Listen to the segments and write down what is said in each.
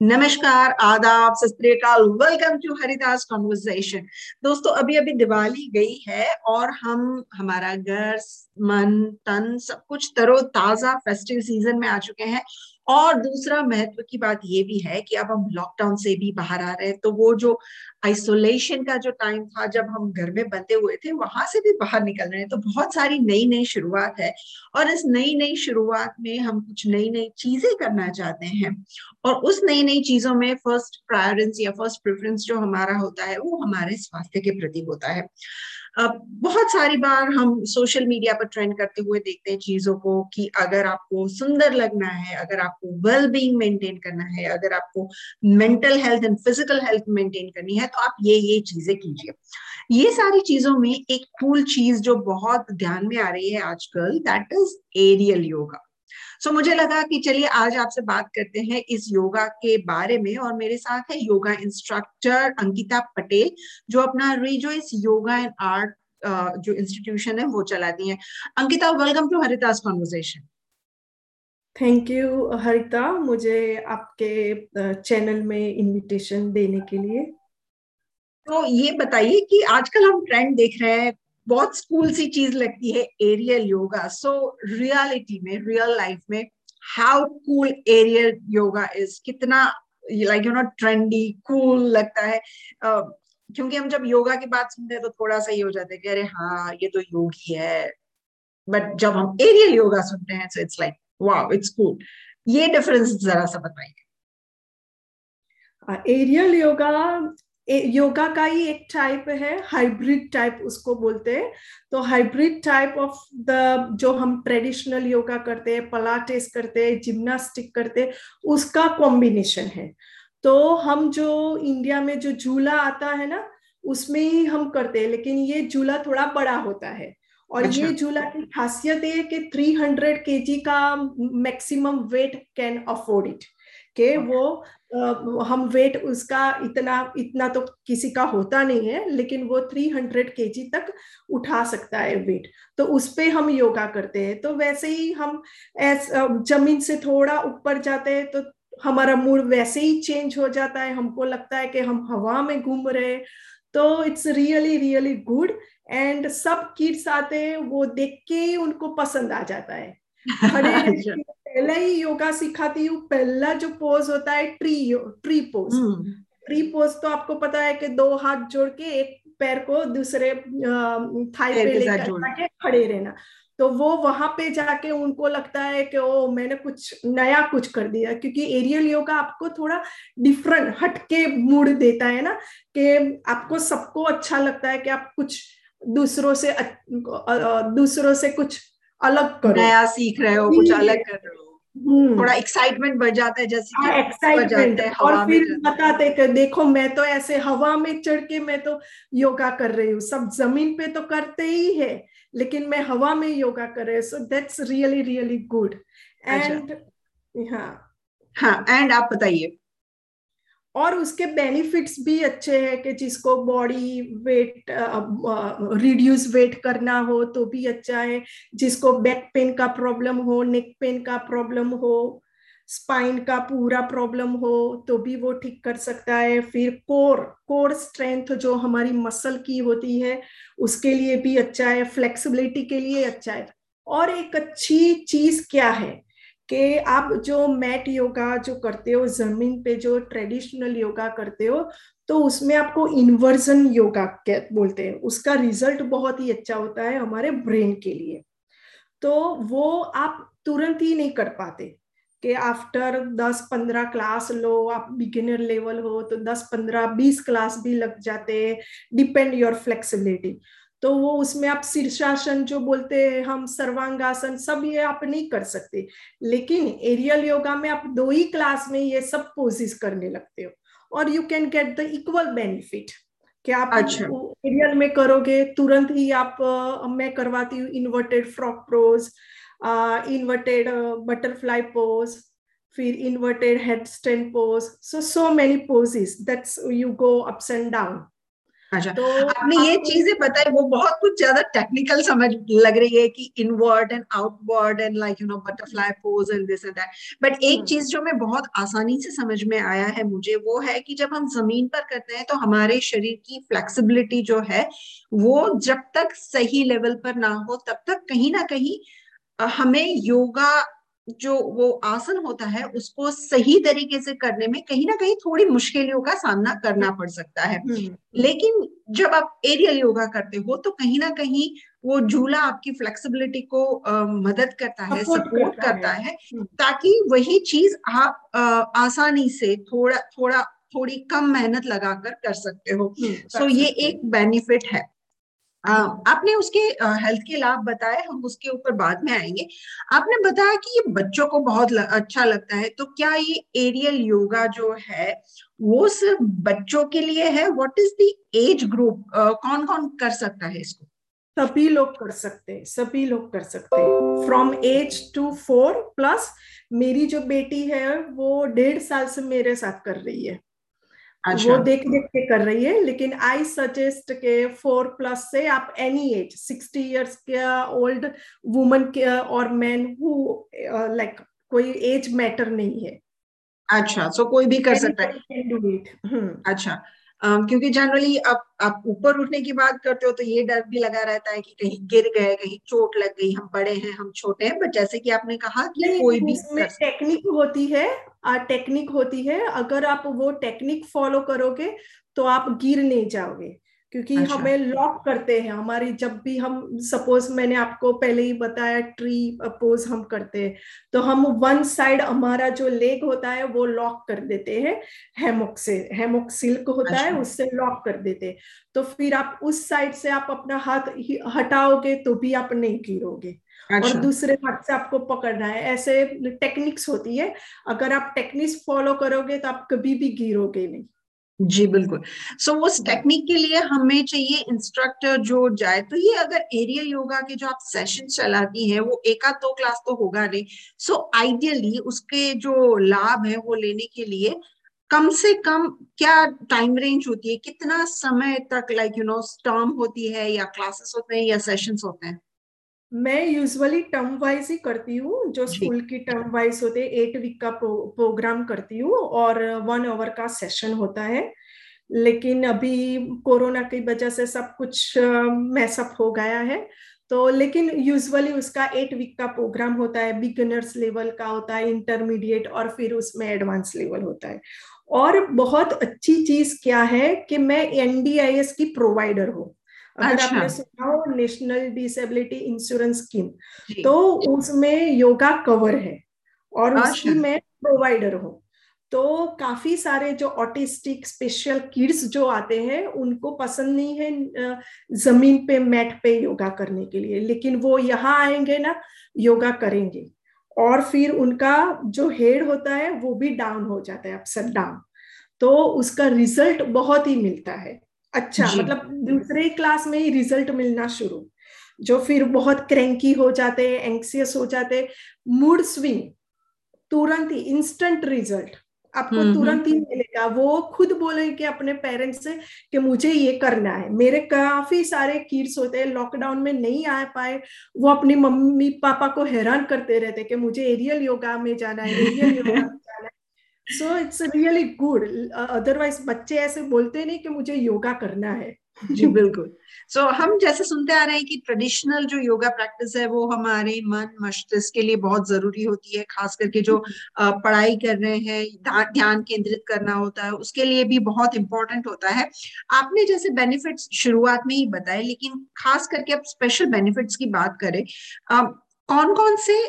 नमस्कार, आदाब सतरेकाल वेलकम टू हरिदास कॉन्वर्जेशन दोस्तों, अभी अभी दिवाली गई है और हम, हमारा घर, मन, तन सब कुछ तरो ताज़ा फेस्टिव सीज़न में आ चुके हैं। और दूसरा महत्व की बात ये भी है कि अब हम लॉकडाउन से भी बाहर आ रहे हैं तो वो जो आइसोलेशन का जो टाइम था, जब हम घर में बंधे हुए थे, वहाँ से भी बाहर निकल रहे हैं। तो बहुत सारी नई नई शुरुआत है और इस नई नई शुरुआत में हम कुछ नई नई चीज़ें करना चाहते हैं और उस नई नई चीज़ों में फ़र्स्ट प्रायोरेंस या फ़र्स्ट प्रेफरेंस जो हमारा होता है, वो हमारे स्वास्थ्य के प्रति होता है। बहुत सारी बार हम सोशल मीडिया पर ट्रेंड करते हुए देखते हैं चीज़ों को कि अगर आपको सुंदर लगना है, अगर आपको वेल बीइंग मेंटेन करना है, अगर आपको mental health and physical health maintain करनी है तो आप ये ये चीज़ें कीजिए। ये सारी चीज़ों में एक कूल चीज़ जो बहुत ध्यान में आ रही है आजकल that is aerial yoga so so, मुझे लगा कि चलिए आज आपसे बात करते हैं इस योगा के बारे में और मेरे साथ है योगा इंस्ट्रक्टर अंकिता पटेल जो अपना रिजोइस योगा एंड आर्ट जो इंस्टीट्यूशन है वो चलाती हैं। Ankita welcome to Harita's conversation thank you Harita मुझे आपके चैनल में इनविटेशन देने के लिए तो ये बताइए कि आजकल हम ट्रेंड देख रहे हैं बहुत स्कूल सी चीज़ लगती है एरियल योगा सो रियलिटी में रियल लाइफ में how cool aerial yoga is कितना like you know trendy cool लगता है. uh, क्योंकि हम जब योगा की बात सुनते हैं तो थोड़ा सा ये हो जाता है कि अरे हाँ ये तो योगी है. बट जब हम एरियल योगा सुनते हैं so it's like wow it's cool ये डिफरेंस जरा सा बताइए. एरियल योगा योगा का ही एक टाइप है हाइब्रिड टाइप उसको बोलते हैं। तो हाइब्रिड टाइप ऑफ़ द जो हम ट्रेडिशनल योगा करते हैं पलाटेस करते हैं जिम्नास्टिक करते हैं उसका कॉम्बिनेशन है। तो हम जो इंडिया में जो झूला आता है ना उसमें ही हम करते हैं लेकिन ये झूला थोड़ा बड़ा होता है। और अच्छा। ये झूला की खासियत है कि 300 केजी का maximum weight can afford it के वो हम वेट उसका इतना इतना तो किसी का होता नहीं है लेकिन वो 300 केजी तक उठा सकता है वेट। तो उस पे हम योगा करते हैं। तो वैसे ही हम ज़मीन से थोड़ा ऊपर जाते हैं तो हमारा मूड वैसे ही चेंज हो जाता है। हमको लगता है कि हम हवा में घूम रहे हैं। तो it's really really good and सब किड्स आते हैं वो देख के उनको पसंद आ जाता है। पहले ही योगा सिखाती हूँ पहला जो पोज होता है tree tree pose tree pose तो आपको पता है कि दो हाथ जोड़ के एक पैर को दूसरे थाई पे लेकर खड़े रहना। तो वो वहाँ पे जाके उनको लगता है कि ओ मैंने कुछ नया कुछ कर दिया। क्योंकि एरियल योगा आपको थोड़ा डिफरेंट हटके मूड देता है ना कि आपको सबको अच्छा लगता है कि आप कुछ दूसरों से दूसरों से कुछ अलग करो। नया सीख रहे हो कुछ अलग कर रहे हो। हम्म। थोड़ा एक्साइटमेंट बढ़ जाता है जैसे एक्साइटमेंट हाँ, और फिर बताते कि देखो मैं तो ऐसे हवा में चढ़ के मैं तो योगा कर रही हूँ। सब ज़मीन पे तो करते ही है लेकिन मैं हवा में योगा कर रही हूँ। So that's really really good and हाँ। हाँ एंड आप बताइए। और उसके बेनिफिट्स भी अच्छे हैं कि जिसको बॉडी वेट रिड्यूस वेट करना हो तो भी अच्छा है। जिसको बैक पेन का प्रॉब्लम हो नेक पेन का प्रॉब्लम हो स्पाइन का पूरा प्रॉब्लम हो तो भी वो ठीक कर सकता है। फिर कोर कोर स्ट्रेंथ जो हमारी मसल की होती है, उसके लिए भी अच्छा है। फ्लेक्सिबिलिटी के लिए अच्छा है। और एक अच्छी चीज़ क्या है? कि आप जो मैट योगा जो करते हो, ज़मीन पे जो ट्रेडिशनल योगा करते हो तो उसमें आपको इन्वर्जन योगा बोलते हैं। उसका रिज़ल्ट बहुत ही अच्छा होता है हमारे ब्रेन के लिए। तो वो आप तुरंत ही नहीं कर पाते कि आफ्टर 10-15 क्लास लो, आप बिगिनर लेवल हो तो 10-15-20 क्लास भी लग जाते। डिपेंड योर फ्लेक्सिबिलिटी तो वो उसमें आप शीर्षासन जो बोलते हैं हम सर्वांगासन सब ये आप नहीं कर सकते। लेकिन एरियल योगा में आप दो ही क्लास में ये सब पोजिस करने लगते हो। और you can get the equal benefit कि आप अच्छा। एरियल में करोगे तुरंत ही आप मैं करवाती हूँ inverted frog pose inverted butterfly pose फिर inverted head stand pose so so many poses that's you go ups and down अच्छा तो आपने ये चीज़ें बताई वो बहुत कुछ ज़्यादा टेक्निकल समझ लग रही है कि inward and outward and like you know butterfly pose and this and that but एक हम्म। चीज़ जो मैं बहुत आसानी से समझ में आया है मुझे वो है कि जब हम ज़मीन पर करते हैं तो हमारे शरीर की फ्लेक्सिबिलिटी जो है वो जब तक सही लेवल पर ना हो तब तक कहीं ना कहीं हमें योगा जो वो आसन होता है उसको सही तरीके से करने में कहीं ना कहीं थोड़ी मुश्किलों का सामना करना पड़ सकता है। हम्म। लेकिन जब आप एरियल योगा करते हो तो कहीं ना कहीं वो झूला आपकी फ्लेक्सिबिलिटी को आ, मदद करता है सपोर्ट करता, करता है, है हम्म। ताकि वही चीज़ आप आ, आसानी से थोड़ा थोड़ा थोड़ी कम मेहनत लगाकर कर सकते हो। सो हम्म, so, ये एक बेनिफिट है। आपने उसके हेल्थ के लाभ बताए, हम उसके ऊपर बाद में आएँगे। आपने बताया कि ये बच्चों को बहुत अच्छा लगता है तो क्या ये एरियल योगा जो है, वो सिर्फ़ बच्चों के लिए है? What is the age group कौन कौन कर सकता है इसको? सभी लोग कर सकते हैं, सभी लोग कर सकते हैं। From age two four plus मेरी जो बेटी है, वो डेढ़ साल से मेरे साथ कर रही है। वो देख देख के कर रही है लेकिन आई सजेस्ट के फोर प्लस से आप एनी एज सिक्सटी इयर्स के ओल्ड वुमन के और मैन हु लाइक कोई एज मैटर नहीं है। अच्छा सो so कोई भी कर सकता है। हम्म। क्योंकि जनरली आप आप ऊपर उठने की बात करते हो तो ये डर भी लगा रहता है कि कहीं गिर गए कहीं चोट लग गई हम बड़े हैं हम छोटे हैं। बट जैसे कि आपने कहा कि कोई भी टेक्निक होती है टेक्निक होती है। अगर आप वो टेक्निक फॉलो करोगे तो आप गिर नहीं जाओगे। क्योंकि अच्छा। हमें लॉक करते हैं हमारी जब भी हम सपोज़ मैंने आपको पहले ही बताया ट्री पोज हम करते हैं तो हम वन साइड हमारा जो लेग होता है वो लॉक कर देते हैं हेमोक से हेमोक सिल्क होता अच्छा। है उससे लॉक कर देते हैं तो फिर आप उस साइड से आप अपना हाथ हटाओगे तो भी आप नहीं गिरोगे अच्छा। और दूसरे हाथ से आपको पकड़ना है ऐसे टेक्निक्स होती है अगर आप टेक्निक्स फॉलो करोगे तो आप कभी भी गिरोगे नहीं जी बिल्कुल। सो so, उस टेक्निक के लिए हमें चाहिए इंस्ट्रक्टर जो जाए। तो ये अगर एरिया योगा के जो आप सेशन चलाती हैं वो एक आध दो क्लास तो होगा नहीं। सो so, आइडियली उसके जो लाभ है वो लेने के लिए कम से कम क्या टाइम रेंज होती है? कितना समय तक लाइक यू नो स्टर्म होती है या क्लासेस होते हैं या सेशंस होते हैं? मैं यूजुअली टर्म वाइज ही करती हूँ जो स्कूल की टर्म वाइज होते हैं एट वीक का प्रो, प्रोग्राम करती हूँ और वन आवर का सेशन होता है। लेकिन अभी कोरोना की वजह से सब कुछ मैसअप हो गया है। तो लेकिन यूजुअली उसका एट वीक का प्रोग्राम होता है बिगिनर्स लेवल का होता है इंटरमीडिएट और फिर उसमें एडवांस लेवल होता है। और बहुत अच्छी चीज़ क्या है कि मैं एनडीआईएस की प्रोवाइडर हूँ। अगर अच्छा। आपने सुना हो नेशनल डिसेबिलिटी इंश्योरेंस स्कीम तो उसमें योगा कवर है और अच्छा। उसकी मैं प्रोवाइडर हूँ। तो काफ़ी सारे जो ऑटिस्टिक स्पेशल किड्स जो आते हैं उनको पसंद नहीं है ज़मीन पे मैट पे योगा करने के लिए। लेकिन वो यहाँ आएँगे ना योगा करेंगे। और फिर उनका जो हेड होता है वो भी डाउन हो जाता है अपसेट डाउन तो उसका रिज़ल्ट बहुत ही मिलता है। अच्छा मतलब दूसरे क्लास में ही रिज़ल्ट मिलना शुरू जो फिर बहुत क्रैंकी हो जाते हैं एंक्सियस हो जाते मूड स्विंग तुरंत ही इंस्टेंट रिज़ल्ट आपको हम्म, तुरंत ही हम्म। मिलेगा। वो खुद बोलेंगे अपने पेरेंट्स से कि मुझे ये करना है। मेरे काफ़ी सारे किड्स होते हैं लॉकडाउन में नहीं आ पाए वो अपनी मम्मी पापा को हैरान करते रहते कि मुझे एरियल योगा में जाना है aerial yoga so it's really good otherwise बच्चे ऐसे बोलते नहीं कि मुझे योगा करना है। जी बिल्कुल। सो so, हम जैसे सुनते आ रहे हैं कि ट्रेडिशनल जो योगा प्रैक्टिस है वो हमारे मन मस्तिष्क के लिए बहुत ज़रूरी होती है खास करके जो पढ़ाई कर रहे हैं ध्यान केंद्रित करना होता है उसके लिए भी बहुत इंपॉर्टेंट होता है। आपने जैसे बेनिफिट्स शुरुआत में ही बताए लेकिन खास करके आप स्पेशल बेनिफिट्स की बात करें कौन कौन से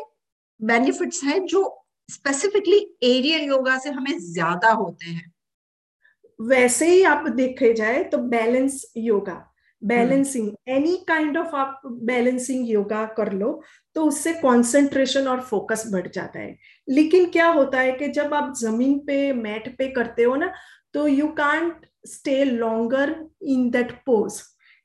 बेनिफिट्स हैं जो स्पेसिफिकली एरियल योगा से हमें ज़्यादा होते हैं। वैसे ही आप देखे जाए तो balance yoga balancing any kind of आप बैलेंसिंग योगा कर लो तो उससे कंसंट्रेशन और फोकस बढ़ जाता है। लेकिन क्या होता है कि जब आप ज़मीन पे, मैट पे करते हो ना तो you can't stay longer in that pose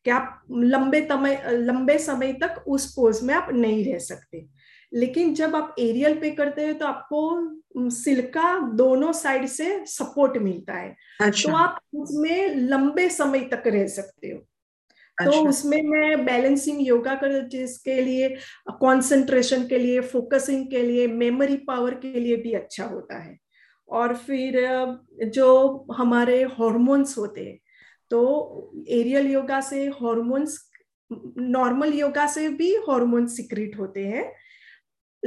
कि आप लंबे समय लंबे समय तक उस पोज में आप नहीं रह सकते। लेकिन जब आप एरियल पे करते हैं तो आपको सिल्का दोनों साइड से सपोर्ट मिलता है अच्छा। तो आप उसमें लंबे समय तक रह सकते हो तो अच्छा। तो उसमें मैं बैलेंसिंग योगा कर जिसके लिए कंसंट्रेशन के लिए फोकसिंग के लिए मेमोरी पावर के लिए भी अच्छा होता है और फिर जो हमारे हॉर्मोन्स होते हैं तो एरियल योगा से हॉर्मोन्स नॉर्मल योगा से भी हॉर्मोन सिक्रिट होते हैं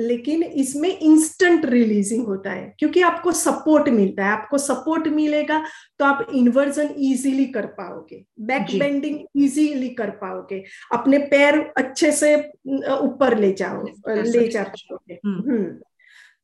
लेकिन इसमें इंस्टेंट रिलीजिंग होता है क्योंकि आपको सपोर्ट मिलता है। आपको सपोर्ट मिलेगा तो आप इन्वर्जन इजीली कर पाओगे बैक बेंडिंग इजीली कर पाओगे अपने पैर अच्छे से ऊपर ले जाओ ले जा पाओगे हम्म।, हम्म।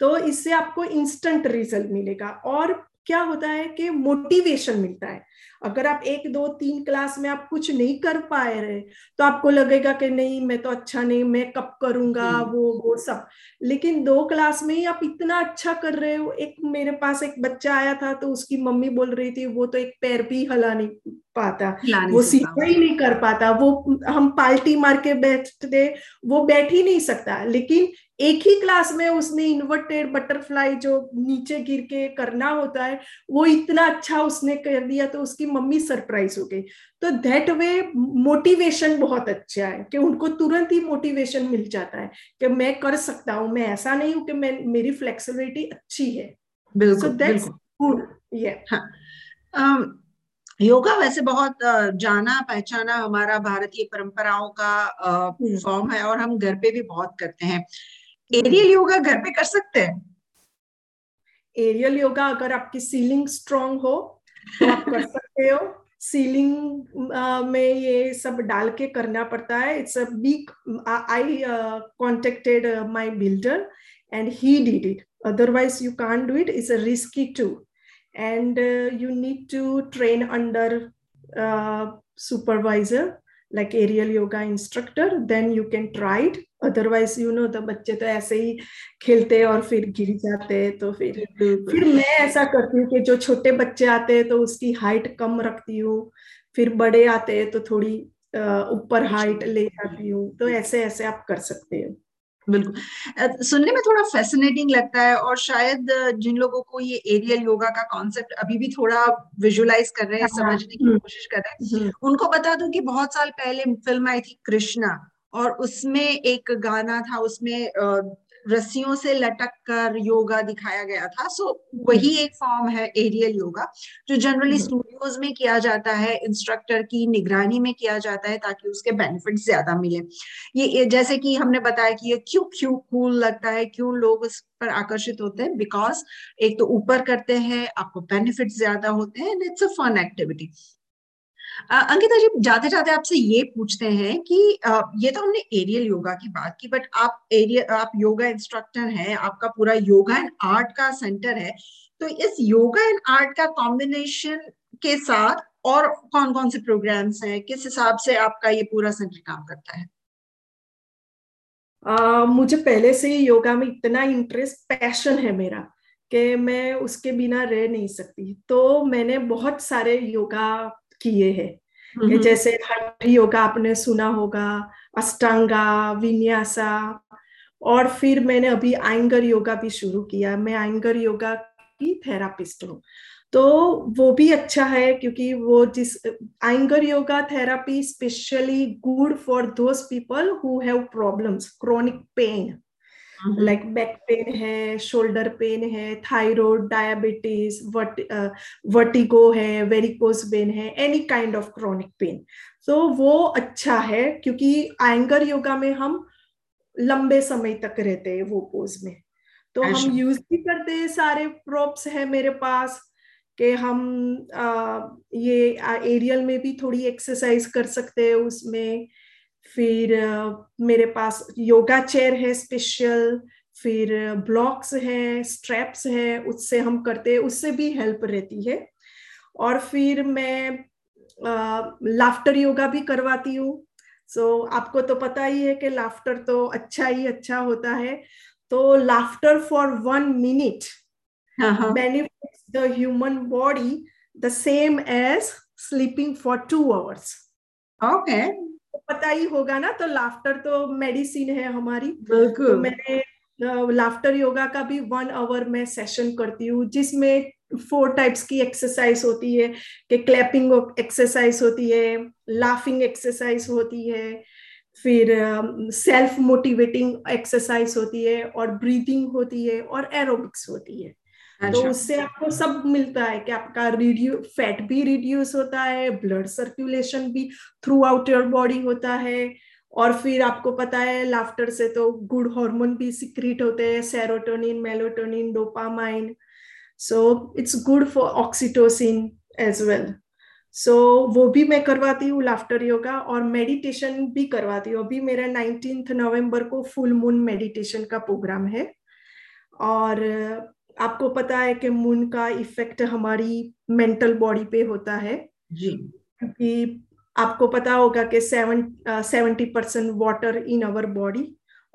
तो इससे आपको इंस्टेंट रिज़ल्ट मिलेगा और क्या होता है कि मोटिवेशन मिलता है। अगर आप एक दो तीन क्लास में आप कुछ नहीं कर पाए रहे तो आपको लगेगा कि नहीं मैं तो अच्छा नहीं मैं कब करूँगा वो वो सब। लेकिन दो क्लास में ही आप इतना अच्छा कर रहे हो एक मेरे पास एक बच्चा आया था तो उसकी मम्मी बोल रही थी वो तो एक पैर भी हला नहीं पाता वो सीधा ही नहीं कर पाता वो हम पाल्टी मार के बैठते वो बैठ ही नहीं सकता। लेकिन एक ही क्लास में उसने इन्वर्टेड बटरफ्लाई जो नीचे गिर के करना होता है वो इतना अच्छा उसने कर दिया तो उसकी मम्मी सरप्राइज़ हो गई। तो दैट वे मोटिवेशन बहुत अच्छा है कि उनको तुरंत ही मोटिवेशन मिल जाता है कि मैं कर सकता हूँ मैं ऐसा नहीं हूँ कि मैं मेरी फ्लेक्सिबिलिटी अच्छी है। बिल्कुल हाँ। योगा वैसे बहुत जाना पहचाना हमारा भारतीय परंपराओं का फॉर्म हम्म। है और हम घर पे भी बहुत करते हैं। एरियल योगा घर पे कर सकते हैं। एरियल योगा अगर आपकी सीलिंग स्ट्रांग हो तो आप कर सकते हो। सीलिंग में ये सब डाल के करना पड़ता है। It's a big I contacted my builder and he did it otherwise you can't do it. It's a risky too. And uh, you need to train under uh, supervisor. Like aerial yoga instructor then you can try it. Otherwise you know तो बच्चे तो ऐसे ही खेलते और फिर गिर जाते हैं तो फिर फिर मैं ऐसा करती हूँ कि जो छोटे बच्चे आते हैं तो उसकी हाइट कम रखती हूँ फिर बड़े आते हैं तो थोड़ी ऊपर हाइट ले जाती हूँ तो ऐसे ऐसे आप कर सकते हो। बिल्कुल सुनने में थोड़ा फैसिनेटिंग लगता है और शायद जिन लोगों को ये एरियल योगा का कॉन्सेप्ट अभी भी थोड़ा विजुअलाइज कर रहे हैं हाँ, समझने की हम्म। कोशिश कर रहे हैं हम्म। उनको बता दूँ कि बहुत साल पहले फ़िल्म आई थी कृष्णा और उसमें एक गाना था उसमें रस्सियों से लटक कर योगा दिखाया गया था। सो so, वही एक फॉर्म है एरियल योगा जो जनरली स्टूडियोज में किया जाता है इंस्ट्रक्टर की निगरानी में किया जाता है ताकि उसके बेनिफिट ज़्यादा मिले। ये जैसे कि हमने बताया कि ये क्यों क्यों कूल लगता है क्यों लोग इस पर आकर्षित होते हैं बिकॉज़ एक तो ऊपर करते हैं आपको बेनिफिट ज़्यादा होते हैं it's a fun activity Ankita ji जाते जाते आपसे ये पूछते हैं कि ये तो हमने एरियल योगा की बात की बट आप एरियल आप योगा इंस्ट्रक्टर हैं आपका पूरा योगा एंड आर्ट का सेंटर है तो इस योगा एंड आर्ट का कॉम्बिनेशन के साथ और कौन कौन से प्रोग्राम्स हैं? किस हिसाब से आपका ये पूरा सेंटर काम करता है? uh, मुझे पहले से ही योगा में इतना इंटरेस्ट पैशन है मेरा कि मैं उसके बिना रह नहीं सकती। तो मैंने बहुत सारे योगा किए हैं। कि जैसे हठ योगा आपने सुना होगा अष्टांगा विन्यासा और फिर मैंने अभी आइंगर योगा भी शुरू किया। मैं आइंगर योगा की थेरापिस्ट हूँ। तो वो भी अच्छा है क्योंकि वो जिस Iyengar yoga therapy specially good for those people who have problems chronic pain like back pain है शोल्डर पेन है थायराइड डायबिटीज़ वर्टिगो है वेरिकोस पेन है any kind of chronic pain तो वो अच्छा है क्योंकि एंगर योगा में हम लंबे समय तक रहते हैं वो पोज में। तो हम यूज़ भी करते हैं सारे प्रॉप्स है मेरे पास कि हम आ, ये एरियल में भी थोड़ी एक्सरसाइज कर सकते हैं उसमें। फिर मेरे पास योगा चेयर है स्पेशल फिर ब्लॉक्स है स्ट्रैप्स है उससे हम करते हैं उससे भी हेल्प रहती है। और फिर मैं लाफ्टर योगा भी करवाती हूँ। सो so, आपको तो पता ही है कि लाफ्टर तो अच्छा ही अच्छा होता है। तो laughter for one minute benefits the human body the same as sleeping for two hours okay पता ही होगा ना तो लाफ्टर तो मेडिसिन है हमारी। बिल्कुल। तो मैंने लाफ्टर योगा का भी वन आवर में सेशन करती हूँ जिसमें फोर टाइप्स की एक्सरसाइज होती है कि क्लैपिंग एक्सरसाइज होती है लाफिंग एक्सरसाइज होती है फिर सेल्फ मोटिवेटिंग एक्सरसाइज होती है और ब्रीथिंग होती है और एरोबिक्स होती है। तो अच्छा। उससे आपको सब मिलता है कि आपका रिड्यू फैट भी रिड्यूस होता है ब्लड सर्कुलेशन भी थ्रू आउट योर बॉडी होता है और फिर आपको पता है लाफ्टर से तो गुड हार्मोन भी सिक्रीट होते हैं serotonin melatonin dopamine so it's good for oxytocin as well so वो भी मैं करवाती हूँ लाफ्टर योगा और मेडिटेशन भी करवाती हूँ। अभी मेरा नाइनटीन नवंबर को फुल मून मेडिटेशन का प्रोग्राम है। और आपको पता है कि मून का इफ़ेक्ट हमारी मेंटल बॉडी पे होता है। जी। क्योंकि आपको पता होगा कि seven seventy percent water in our body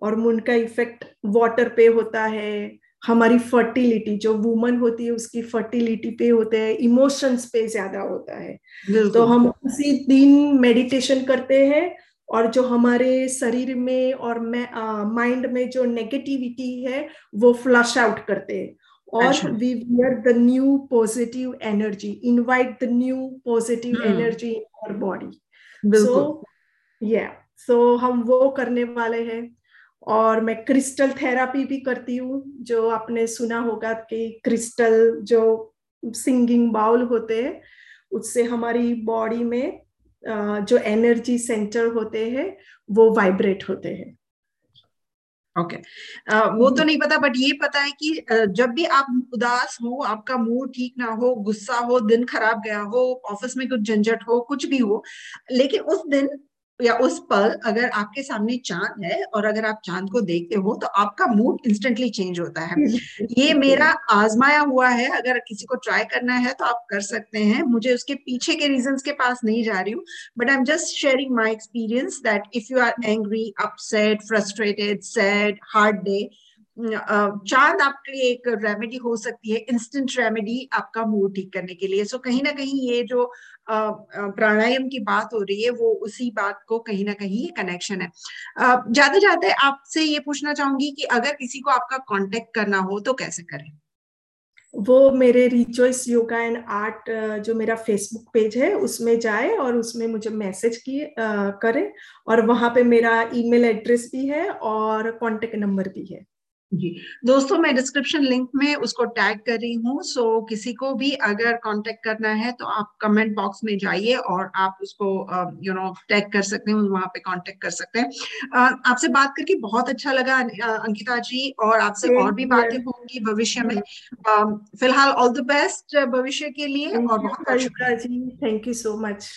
और मून का इफ़ेक्ट वाटर पे होता है। हमारी फर्टिलिटी जो वुमन होती है उसकी फर्टिलिटी पे होते हैं इमोशंस पे ज़्यादा होता है। तो हम उसी दिन मेडिटेशन करते हैं और जो हमारे शरीर में और माइंड में जो नेगेटिविटी है वो फ्लश आउट करते हैं। और we wear the new positive energy invite the new positive energy in our body so yeah so हम वो करने वाले हैं। और मैं क्रिस्टल थेरापी भी करती हूँ जो आपने सुना होगा कि क्रिस्टल जो सिंगिंग बाउल होते हैं उससे हमारी बॉडी में जो एनर्जी सेंटर होते हैं वो वाइब्रेट होते हैं। Okay okay. uh, वो तो नहीं पता बट ये पता है कि uh, जब भी आप उदास हो आपका मूड ठीक ना हो गुस्सा हो दिन खराब गया हो ऑफ़िस में कुछ झंझट हो कुछ भी हो लेकिन उस दिन या उस पल अगर आपके सामने चाँद है और अगर आप चाँद को देखते हो तो आपका मूड इंस्टेंटली चेंज होता है। ये मेरा आजमाया हुआ है अगर किसी को ट्राई करना है तो आप कर सकते हैं। मुझे उसके पीछे के रीजन के पास नहीं जा रही हूँ but I am just sharing my experience that if you are angry upset frustrated sad hard day चाँद आपके लिए एक रेमेडी हो सकती है इंस्टेंट रेमेडी आपका मूड ठीक करने के लिए। सो so, कहीं ना कहीं ये जो प्राणायाम की बात हो रही है वो उसी बात को कहीं ना कहीं कनेक्शन है। जाते जाते आपसे ये पूछना चाहूँगी कि अगर किसी को आपका कांटेक्ट करना हो तो कैसे करें? वो मेरे रिचोइस योगा एंड आर्ट जो मेरा फेसबुक पेज है उसमें जाए और उसमें मुझे मैसेज किए करे। और वहाँ पे मेरा ईमेल एड्रेस भी है और कांटेक्ट नंबर भी है। जी। दोस्तों मैं डिस्क्रिप्शन लिंक में उसको टैग कर रही हूँ सो किसी को भी अगर कांटेक्ट करना है तो आप कमेंट बॉक्स में जाइए और आप उसको यू नो टैग कर सकते हैं वहाँ पे कांटेक्ट कर सकते हैं। uh, आपसे बात करके बहुत अच्छा लगा अंकिता जी और आपसे और भी बातें होंगी भविष्य में। uh, फ़िलहाल ऑल द बेस्ट भविष्य के लिए और बहुत शुक्रिया। जी। Thank you so much